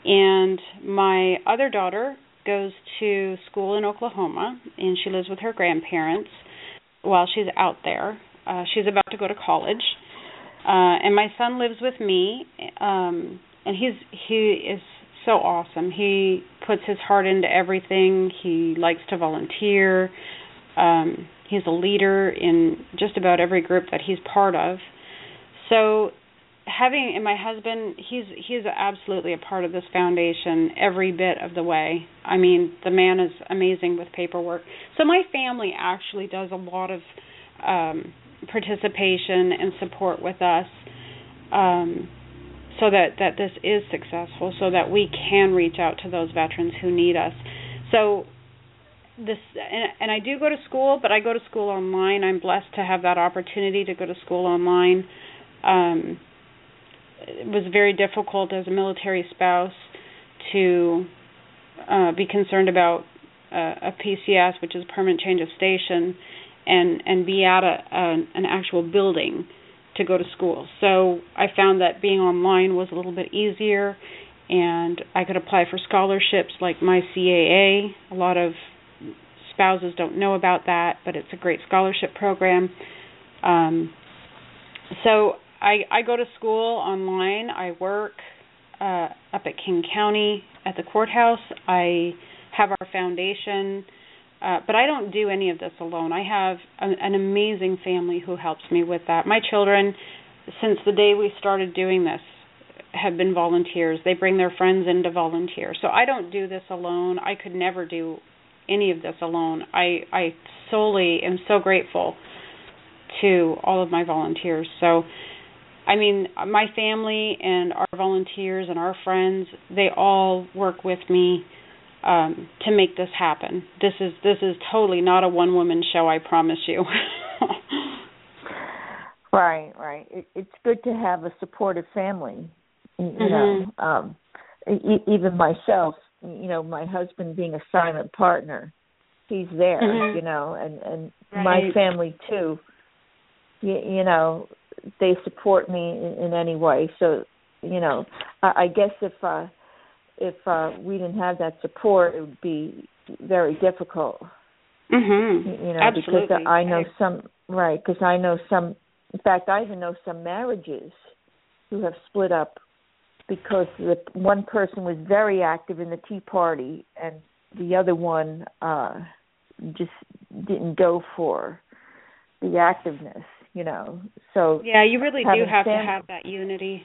And my other daughter goes to school in Oklahoma, and she lives with her grandparents while she's out there. Uh, she's about to go to college. Uh, and my son lives with me, um, and he's he is so awesome. He puts his heart into everything. He likes to volunteer. Um, he's a leader in just about every group that he's part of. So having and my husband, he's he's absolutely a part of this foundation every bit of the way. I mean, the man is amazing with paperwork. So my family actually does a lot of um participation and support with us um, so that, that this is successful, so that we can reach out to those veterans who need us. So this and, and I do go to school, but I go to school online. I'm blessed to have that opportunity to go to school online. Um, it was very difficult as a military spouse to uh, be concerned about uh, a PCS, which is permanent change of station, and and be at a, a an actual building to go to school. So I found that being online was a little bit easier, and I could apply for scholarships like my CAA. A lot of spouses don't know about that, but it's a great scholarship program. Um, so I I go to school online. I work uh, up at King County at the courthouse. I have our foundation, uh, but I don't do any of this alone. I have an, an amazing family who helps me with that. My children, since the day we started doing this, have been volunteers. They bring their friends in to volunteer. So I don't do this alone. I could never do any of this alone. I I solely am so grateful to all of my volunteers. So I mean, my family and our volunteers and our friends, they all work with me um, to make this happen. This is this is totally not a one woman show, I promise you. right, right. It, it's good to have a supportive family. You mm-hmm. know, um, e- even myself, you know, my husband being a silent partner, he's there. Mm-hmm. You know, and and right. my family too. You, you know, they support me in, in any way. So, you know, I, I guess if uh, if uh, we didn't have that support, it would be very difficult. Mhm. You know, Absolutely. because I know some right. Because I know some. In fact, I even know some marriages who have split up because the one person was very active in the Tea Party and the other one uh just didn't go for the activeness you know. So yeah, you really do have to have that unity.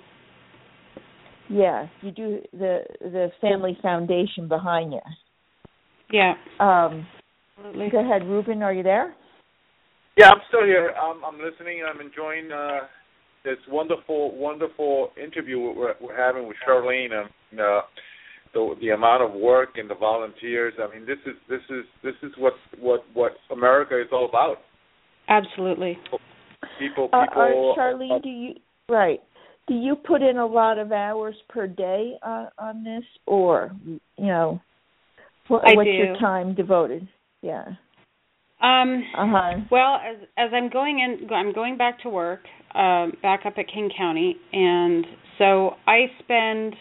Yeah, you do the the family foundation behind you. Yeah. Um, Absolutely. Go ahead, Ruben. Are you there? Yeah, I'm still here. I'm, I'm listening. I'm enjoying uh, this wonderful, wonderful interview we're, we're having with Charlene and uh, the the amount of work and the volunteers. I mean, this is this is this is what what what America is all about. Absolutely. People, Uh, people. uh, Charlene, do you right? Do you put in a lot of hours per day uh, on this, or you know, what, what's do. your time devoted? Yeah. Um Uh huh. well, as as I'm going in I'm going back to work, um back up at King County and so I spend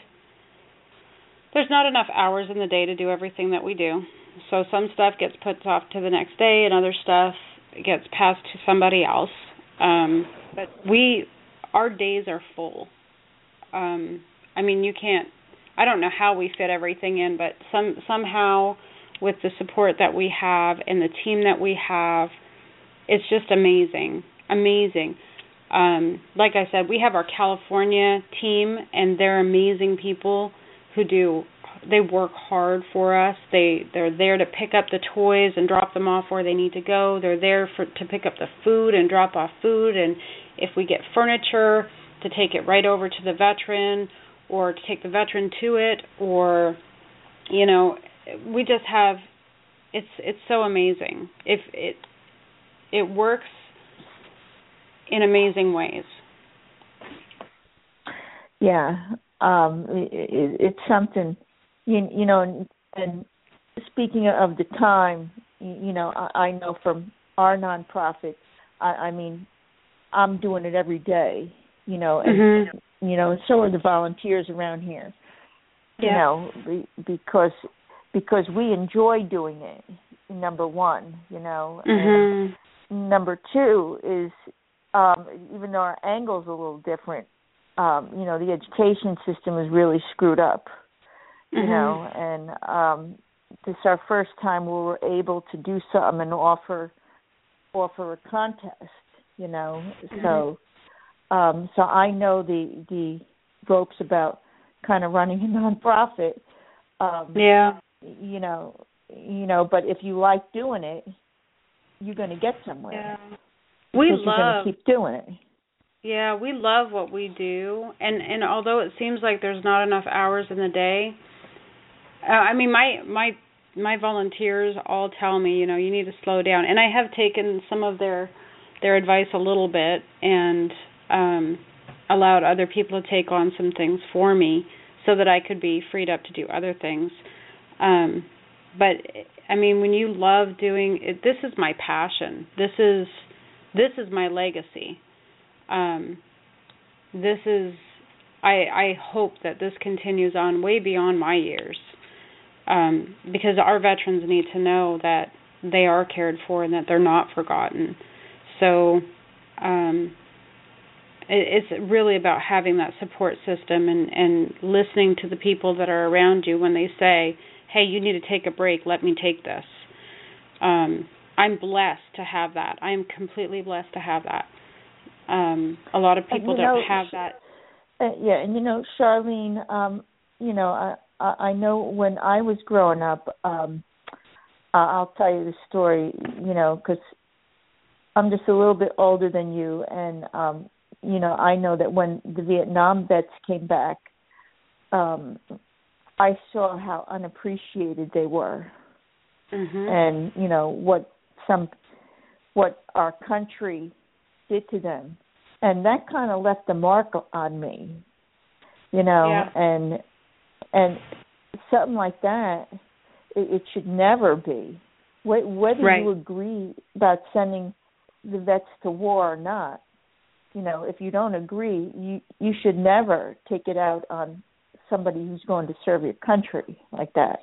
there's not enough hours in the day to do everything that we do. So some stuff gets put off to the next day and other stuff gets passed to somebody else. Um but we our days are full. Um I mean, you can't I don't know how we fit everything in, but some somehow with the support that we have and the team that we have, it's just amazing. Amazing. Um, like I said, we have our California team and they're amazing people who do they work hard for us. They they're there to pick up the toys and drop them off where they need to go. They're there for to pick up the food and drop off food and if we get furniture to take it right over to the veteran or to take the veteran to it or you know we just have it's it's so amazing if it it works in amazing ways Yeah. Um, it, it, it's something, you, you know, and, speaking of the time, you, you know, I, I know from our nonprofit, I, I mean, I'm doing it every day, you know, and mm-hmm. you know, and so are the volunteers around here. You know, be, because because we enjoy doing it. Number one, you know, mhm and number two is um, even though our angle's a little different, um, you know, the education system is really screwed up. You Mhm. know, and um, this is our first time we were able to do something and offer offer a contest. You know, so um, so I know the the ropes about kind of running a nonprofit. Um, yeah you know, you know, but if you like doing it, you're going to get somewhere. yeah We love you're keep doing it. Yeah, we love what we do, and and although it seems like there's not enough hours in the day, uh, I mean my my my volunteers all tell me, you know, you need to slow down, and I have taken some of their their advice a little bit and um allowed other people to take on some things for me so that I could be freed up to do other things. Um but I mean, when you love doing it, this is my passion. This is this is my legacy um, this is I I hope that this continues on way beyond my years. Um, because our veterans need to know that they are cared for and that they're not forgotten. So um, it, it's really about having that support system and, and listening to the people that are around you when they say, "Hey, you need to take a break. Let me take this." Um, I'm blessed to have that. I am completely blessed to have that. Um, a lot of people don't have that. Uh, yeah, and you know, Charlene, um, you know, I I know when I was growing up, um, I'll tell you the story, you know, because I'm just a little bit older than you, and um, you know, I know that when the Vietnam vets came back, um, I saw how unappreciated they were, mm-hmm. and you know what some what our country did to them and that kind of left a mark on me you know yeah. and and something like that it, it should never be whether right. you agree about sending the vets to war or not you know if you don't agree you you should never take it out on somebody who's going to serve your country like that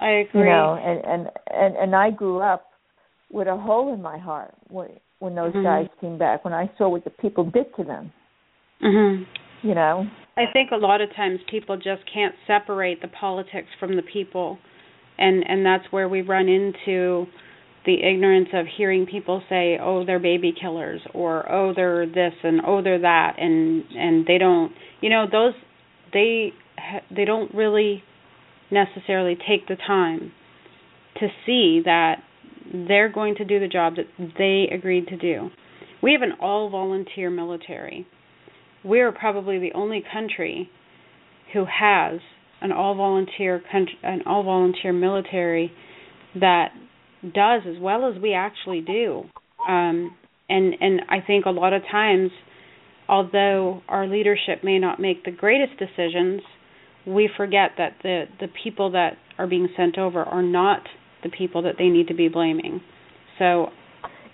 i agree you know and and and, and i grew up with a hole in my heart when when those mm-hmm. guys came back when I saw what the people did to them. Mhm. You know. I think a lot of times people just can't separate the politics from the people and and that's where we run into the ignorance of hearing people say, "Oh, they're baby killers," or "Oh, they're this," and "Oh, they're that," and and they don't, you know, those they they don't really necessarily take the time to see that they're going to do the job that they agreed to do. We have an all volunteer military. We're probably the only country who has an all volunteer country, an all volunteer military that does as well as we actually do. Um, and and I think a lot of times, although our leadership may not make the greatest decisions, we forget that the the people that are being sent over are not the people that they need to be blaming. So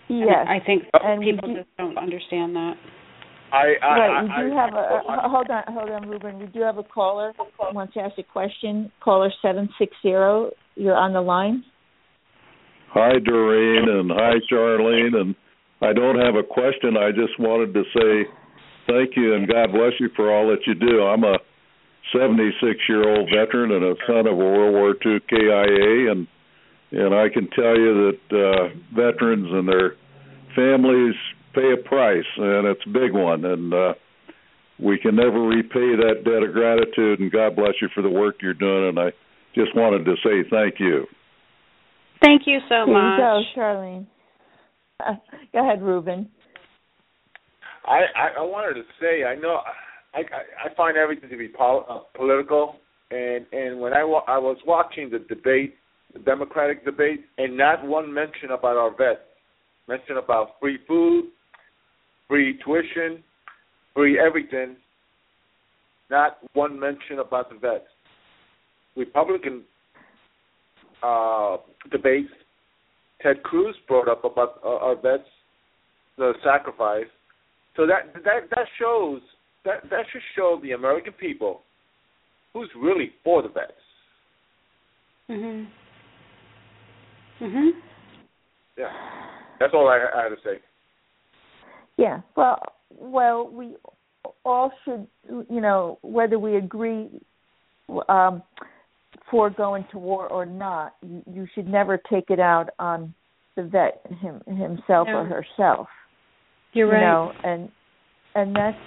yes. I, I think and people do, just don't understand that. I, I, right, we I, do I, have a, hold on, hold on, Ruben. We do have a caller who wants to ask a question. Caller seven six zero. You're on the line. Hi, Doreen, and hi, Charlene. And I don't have a question. I just wanted to say thank you and God bless you for all that you do. I'm a 76 year old veteran and a son of a World War II KIA, and and I can tell you that uh, veterans and their families pay a price, and it's a big one, and uh, we can never repay that debt of gratitude. And God bless you for the work you're doing. And I just wanted to say thank you. Thank you so Here much. you go, Charlene. Uh, go ahead, Ruben. I, I I wanted to say I know I I, I find everything to be pol- uh, political, and and when I wa- I was watching the debate the Democratic debate, and not one mention about our vets. Mention about free food, free tuition, free everything. Not one mention about the vets. Republican uh, debates, Ted Cruz brought up about uh, our vets, the sacrifice. So that that that shows that that should show the American people who's really for the vets. Mhm. Mhm. Yeah, that's all I, I had to say. Yeah. Well, well, we all should, you know, whether we agree um, for going to war or not, you, you should never take it out on the vet him, himself no. or herself. You're you right. know, and and that's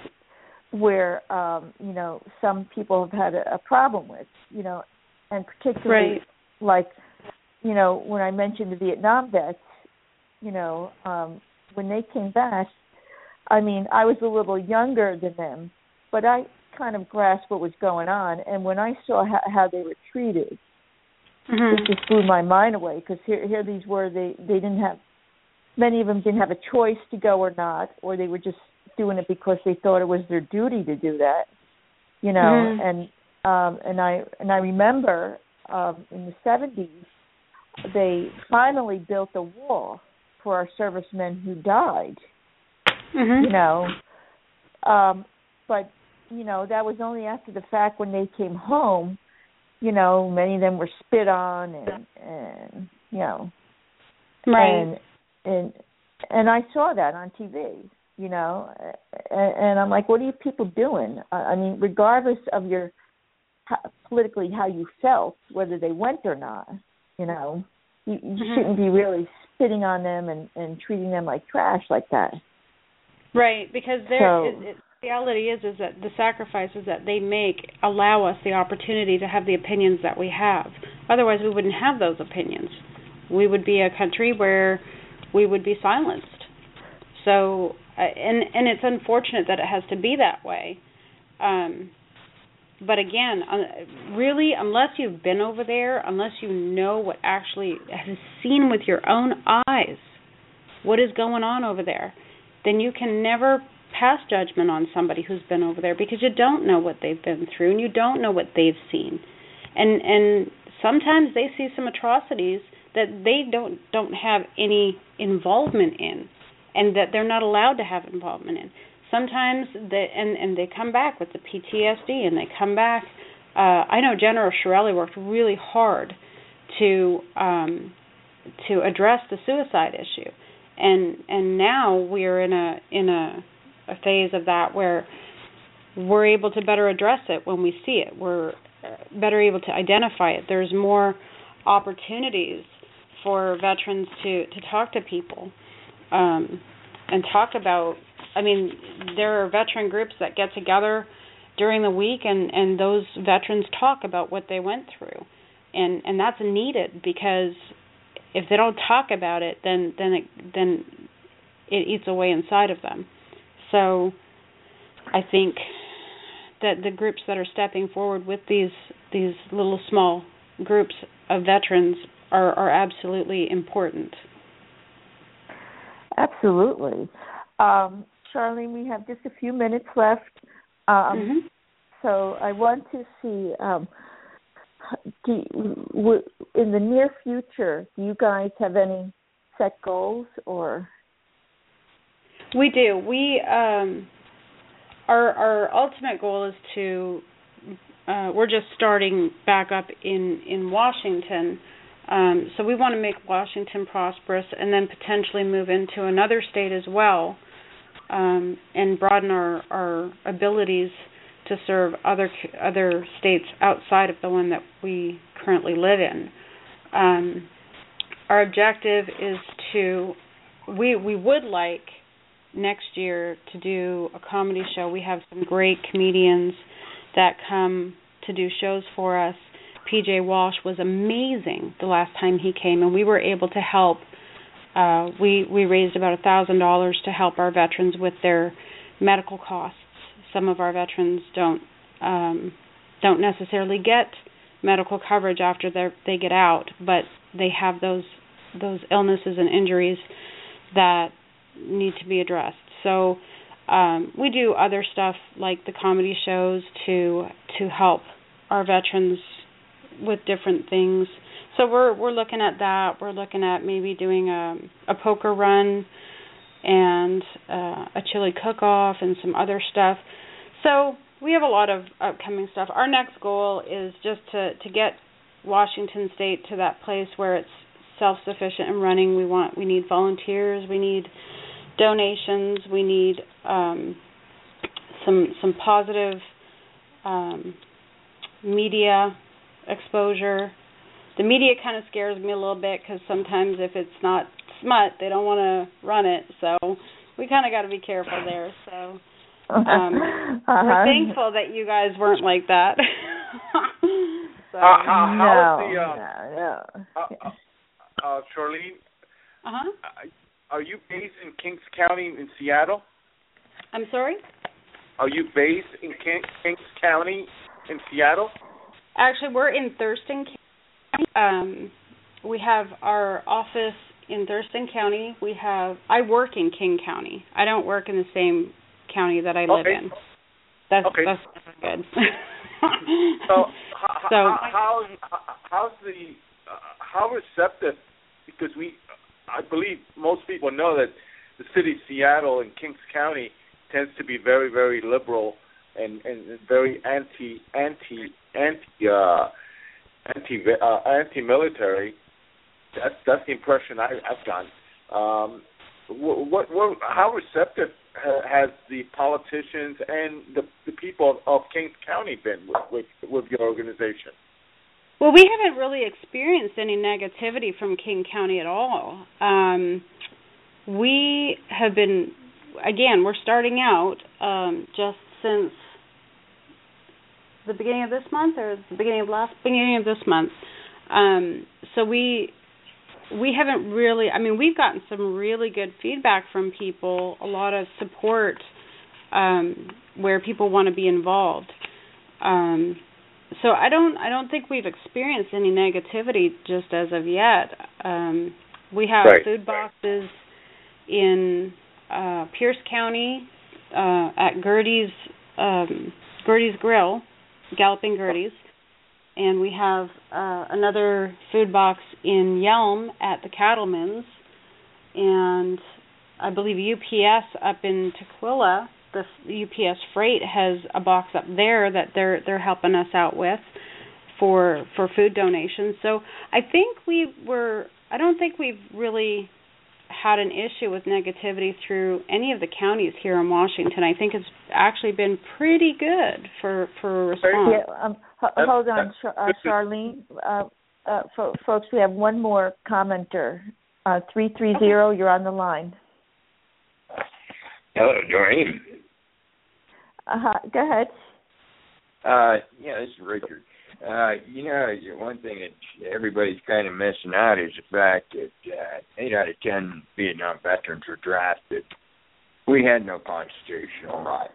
where um, you know some people have had a, a problem with, you know, and particularly right. like you know, when I mentioned the Vietnam vets, you know, um, when they came back, I mean, I was a little younger than them, but I kind of grasped what was going on. And when I saw how, how they were treated, Mhm. it just blew my mind away because here, here these were they they didn't have many of them didn't have a choice to go or not, or they were just doing it because they thought it was their duty to do that, you know. Mhm. And um, and I and I remember um, in the seventies they finally built a wall for our servicemen who died Mhm. you know um but you know that was only after the fact when they came home you know many of them were spit on and and you know Right. and and and I saw that on TV you know and, and I'm like what are you people doing I mean regardless of your how, politically how you felt whether they went or not you know you, you Mhm. shouldn't be really spitting on them and and treating them like trash like that Right, because there So- it, it, reality is is that the sacrifices that they make allow us the opportunity to have the opinions that we have. Otherwise, we wouldn't have those opinions. We would be a country where we would be silenced. So, uh, and and it's unfortunate that it has to be that way. Um, but again, uh, really, unless you've been over there, unless you know what actually has seen with your own eyes what is going on over there, then you can never pass judgment on somebody who's been over there because you don't know what they've been through and you don't know what they've seen. And and sometimes they see some atrocities that they don't don't have any involvement in and that they're not allowed to have involvement in. Sometimes they and and they come back with the PTSD and they come back uh I know General Chiarelli worked really hard to um to address the suicide issue and and now we're in a in a a phase of that where we're able to better address it when we see it. We're uh, better able to identify it. There's more opportunities for veterans to to talk to people um and talk about i mean there are veteran groups that get together during the week and and those veterans talk about what they went through. And and that's needed because if they don't talk about it, then then it then it eats away inside of them. So I think that the groups that are stepping forward with these these little small groups of veterans are are absolutely important. Absolutely. Um, Charlene, we have just a few minutes left. Um, Mhm. So I want to see, um, do in the near future, do you guys have any set goals or? We do. We um our our ultimate goal is to uh we're just starting back up in in Washington. Um so we want to make Washington prosperous and then potentially move into another state as well. Um and broaden our our abilities to serve other other states outside of the one that we currently live in. Um our objective is to we we would like next year to do a comedy show. We have some great comedians that come to do shows for us. PJ Walsh was amazing the last time he came, and we were able to help. Uh, we we raised about a thousand dollars to help our veterans with their medical costs. Some of our veterans don't um, don't necessarily get medical coverage after they they get out, but they have those those illnesses and injuries that need to be addressed. So um, we do other stuff like the comedy shows to to help our veterans with different things. So we're we're looking at that. We're looking at maybe doing a a poker run and uh, a chili cook off and some other stuff. So we have a lot of upcoming stuff. Our next goal is just to to get Washington State to that place where it's self sufficient and running. We want we need volunteers. We need donations. We need um, some some positive um, media exposure. The media kind of scares me a little bit because sometimes if it's not smut, they don't want to run it. So we kind of got to be careful there. So um, uh-huh. we're thankful that you guys weren't like that. so, Uh, how, how no, the uh, no, no. uh, uh, uh, Charlene? uh-huh. Are you based in Kings County in Seattle? I'm sorry. Are you based in King, Kings County in Seattle? Actually, we're in Thurston County. Um, we have our office in Thurston County. We have I work in King County. I don't work in the same county that I live Okay. in. That's Okay. that's good. So, how, So- how, how how's the uh, how receptive? Because we, I believe most people know that the city of Seattle and Kings County tends to be very very liberal and and very anti anti anti uh, anti uh, anti military. That's that's the impression I, I've gotten. Um, what, what, what, how receptive has the politicians and the, the people of Kings County been with, with, with your organization? Well, we haven't really experienced any negativity from King County at all. Um, we have been, again, we're starting out um, just since the beginning of this month or the beginning of last beginning of this month. Um, so we we haven't really. I mean, we've gotten some really good feedback from people, a lot of support um, where people want to be involved. Um, so I don't I don't think we've experienced any negativity just as of yet. Um, we have Right. food boxes in uh, Pierce County uh, at Gertie's um, Gertie's Grill, Galloping Gertie's, and we have uh, another food box in Yelm at the Cattleman's, and I believe UPS up in Tukwila the UPS Freight has a box up there that they're they're helping us out with for for food donations. So I think we were I don't think we've really had an issue with negativity through any of the counties here in Washington. I think it's actually been pretty good for for response. Yeah, um, h- hold on, Char- uh, Charlene. Uh, uh, fo- folks, we have one more commenter. Uh, three three zero. You're on the line. Hello, Doreen. Uh-huh. Go ahead. Uh, yeah, this is Richard. Uh, you know, one thing that everybody's kind of missing out is the fact that uh, eight out of ten Vietnam veterans were drafted. We had no constitutional rights.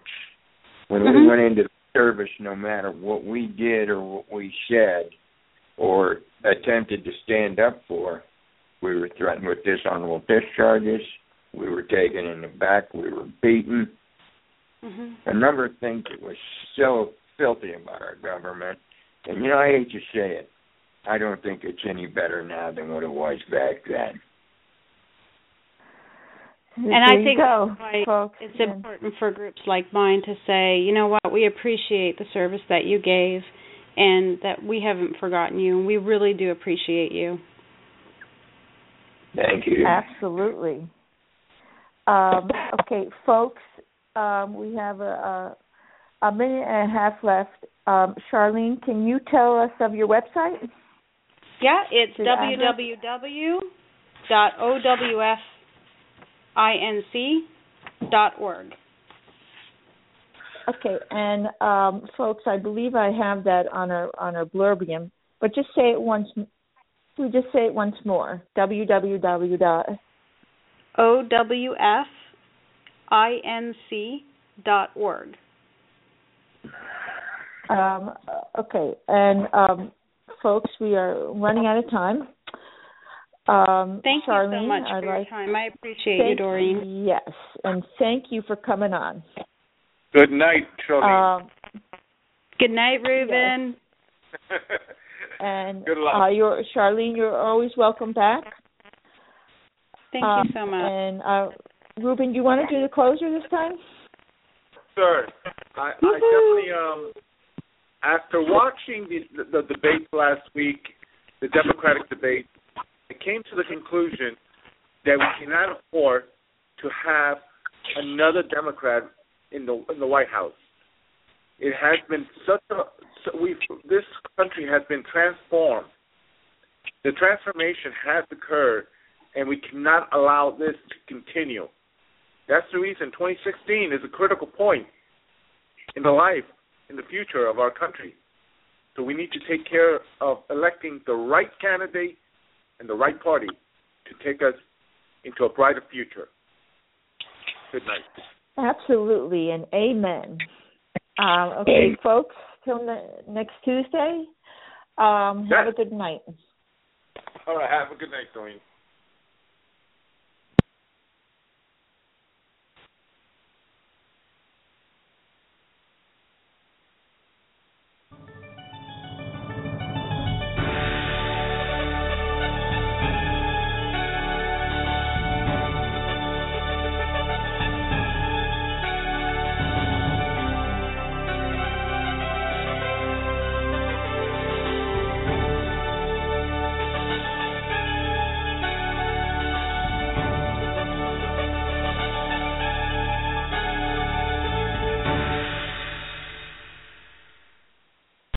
When we Mhm. went into the service, no matter what we did or what we said or attempted to stand up for, we were threatened with dishonorable discharges. We were taken in the back. We were beaten. Mhm. a number of things that was so filthy about our government. And you know, I hate to say it, I don't think it's any better now than what it was back then. And there I think go, that's why folks. it's And- important for groups like mine to say, you know what, we appreciate the service that you gave and that we haven't forgotten you and we really do appreciate you. Thank you. Absolutely. Um, okay, folks, um, we have a, a, a minute and a half left. Um, Charlene, can you tell us of your website? Yeah, it's www.owfinc.org. Okay, and um, folks, I believe I have that on our on our blurbium, but just say it once. We just say it once more. www. Dot owfinc.org. Um, okay, and um, folks, we are running out of time. Um, Thank Charlene, you so much I'd for your like time. I appreciate thank you, Doreen. Yes, and thank you for coming on. Good night, Charlene. Um, Good night, Reuben. and Good luck. Uh, you're Charlene. You're always welcome back. Thank Um, you so much. And uh, Ruben, do you want to do the closer this time? Sir, I, I definitely um after watching the, the the debate last week, the Democratic debate, I came to the conclusion that we cannot afford to have another Democrat in the in the White House. It has been such a so we this country has been transformed. The transformation has occurred, and we cannot allow this to continue. That's the reason 2016 is a critical point in the life, in the future of our country. So we need to take care of electing the right candidate and the right party to take us into a brighter future. Good night. Absolutely, and amen. Um, okay, folks, till ne- next Tuesday, um, yes. have a good night. All right, have a good night, Dwayne.